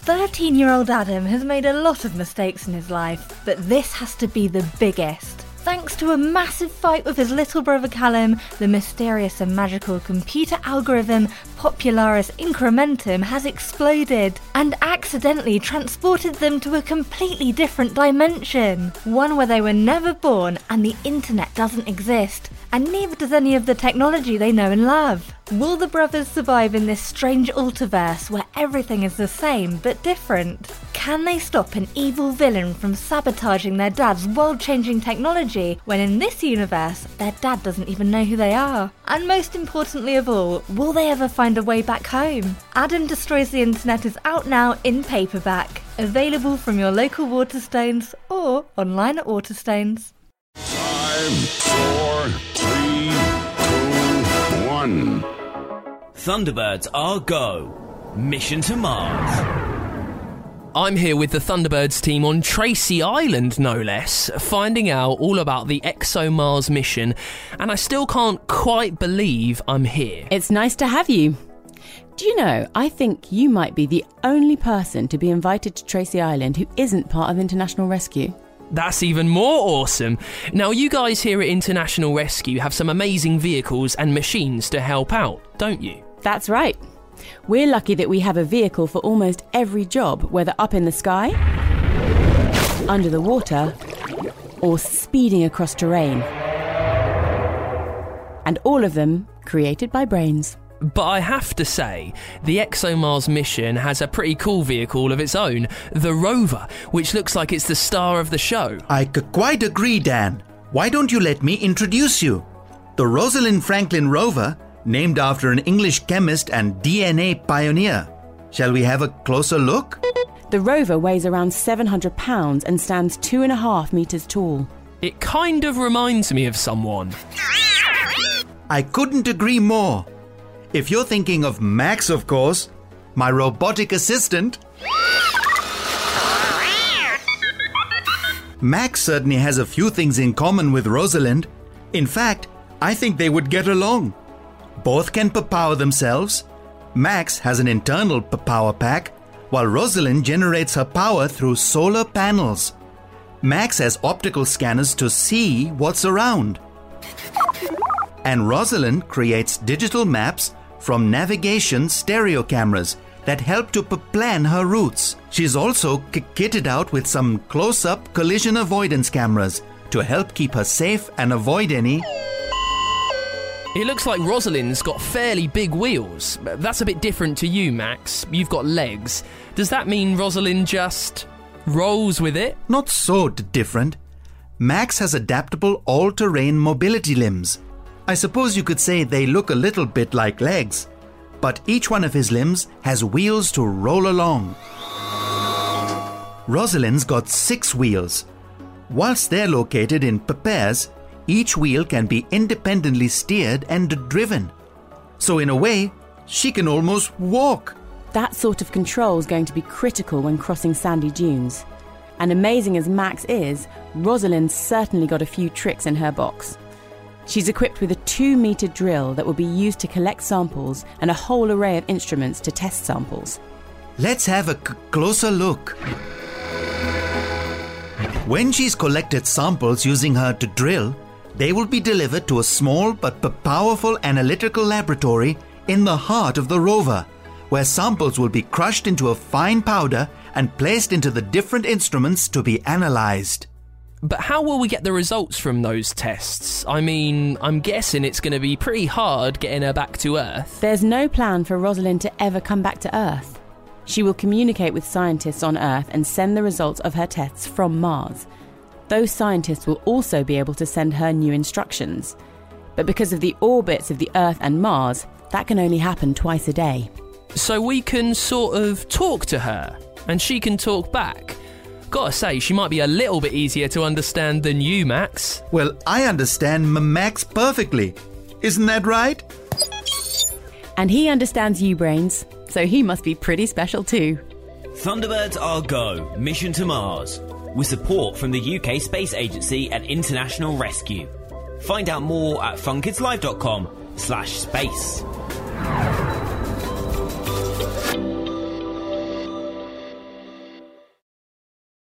13 year old Adam has made a lot of mistakes in his life, but this has to be the biggest. Thanks to a massive fight with his little brother Callum, the mysterious and magical computer algorithm Popularis Incrementum has exploded and accidentally transported them to a completely different dimension. One where they were never born and the internet doesn't exist, and neither does any of the technology they know and love. Will the brothers survive in this strange alterverse where everything is the same but different? Can they stop an evil villain from sabotaging their dad's world changing technology when in this universe their dad doesn't even know who they are? And most importantly of all, will they ever find a way back home? Adam Destroys the Internet is out now in paperback, available from your local Waterstones or online at Waterstones. Five, four, three, two, one. Thunderbirds are go. Mission to Mars. I'm here with the Thunderbirds team on Tracy Island, no less, finding out all about the ExoMars mission, and I still can't quite believe I'm here. It's nice to have you. Do you know, I think you might be the only person to be invited to Tracy Island who isn't part of International Rescue. That's even more awesome. Now, you guys here at International Rescue have some amazing vehicles and machines to help out, don't you? That's right. We're lucky that we have a vehicle for almost every job, whether up in the sky, under the water, or speeding across terrain. And all of them created by brains. But I have to say, the ExoMars mission has a pretty cool vehicle of its own, the Rover, which looks like it's the star of the show. I could quite agree, Dan. Why don't you let me introduce you? The Rosalind Franklin rover, named after an English chemist and DNA pioneer. Shall we have a closer look? The rover weighs around 700 pounds and stands two and a half metres tall. It kind of reminds me of someone. I couldn't agree more. If you're thinking of Max, of course, my robotic assistant. Max certainly has a few things in common with Rosalind. In fact, I think they would get along. Both can power themselves. Max has an internal power pack, while Rosalind generates her power through solar panels. Max has optical scanners to see what's around. And Rosalind creates digital maps from navigation stereo cameras that help to plan her routes. She's also k- kitted out with some close up collision avoidance cameras to help keep her safe and avoid any. It looks like Rosalind's got fairly big wheels. That's a bit different to you, Max. You've got legs. Does that mean Rosalind just rolls with it? Not so different. Max has adaptable all terrain mobility limbs. I suppose you could say they look a little bit like legs, but each one of his limbs has wheels to roll along. Rosalind's got six wheels. Whilst they're located in pairs, each wheel can be independently steered and driven. So, in a way, she can almost walk. That sort of control is going to be critical when crossing sandy dunes. And amazing as Max is, Rosalind's certainly got a few tricks in her box. She's equipped with a two metre drill that will be used to collect samples and a whole array of instruments to test samples. Let's have a c- closer look. When she's collected samples using her to drill, they will be delivered to a small but powerful analytical laboratory in the heart of the rover, where samples will be crushed into a fine powder and placed into the different instruments to be analyzed. But how will we get the results from those tests? I mean, I'm guessing it's going to be pretty hard getting her back to Earth. There's no plan for Rosalind to ever come back to Earth. She will communicate with scientists on Earth and send the results of her tests from Mars. Those scientists will also be able to send her new instructions. But because of the orbits of the Earth and Mars, that can only happen twice a day. So we can sort of talk to her, and she can talk back. Gotta say, she might be a little bit easier to understand than you, Max. Well, I understand M- Max perfectly. Isn't that right? And he understands you brains, so he must be pretty special too. Thunderbirds are go. Mission to Mars. With support from the UK Space Agency and International Rescue. Find out more at funkidslive.com slash space.